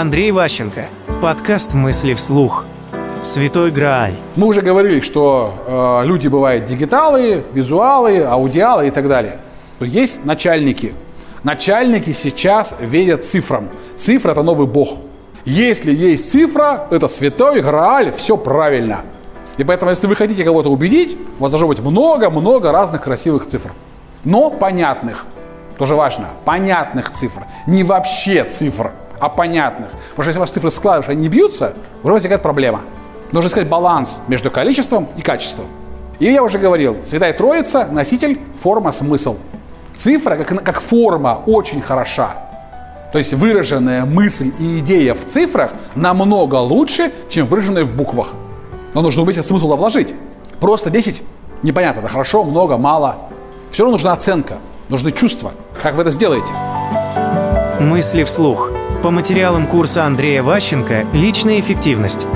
Андрей Ващенко. Подкаст «Мысли вслух». Святой Грааль. Мы уже говорили, что э, люди бывают дигиталы, визуалы, аудиалы и так далее. Но есть начальники. Начальники сейчас верят цифрам. Цифра – это новый бог. Если есть цифра, это святой Грааль, все правильно. И поэтому, если вы хотите кого-то убедить, у вас должно быть много-много разных красивых цифр. Но понятных. Тоже важно. Понятных цифр. Не вообще цифр, а понятных. Потому что если ваши цифры складываешь, они не бьются, уже возникает проблема. Нужно искать баланс между количеством и качеством. И я уже говорил, Святая Троица – носитель, форма, смысл. Цифра как, как форма очень хороша. То есть выраженная мысль и идея в цифрах намного лучше, чем выраженная в буквах. Но нужно уметь этот смысл вложить. Просто 10 непонятно, это хорошо, много, мало. Все равно нужна оценка, нужны чувства. Как вы это сделаете? Мысли вслух. По материалам курса Андрея Ващенко «Личная эффективность».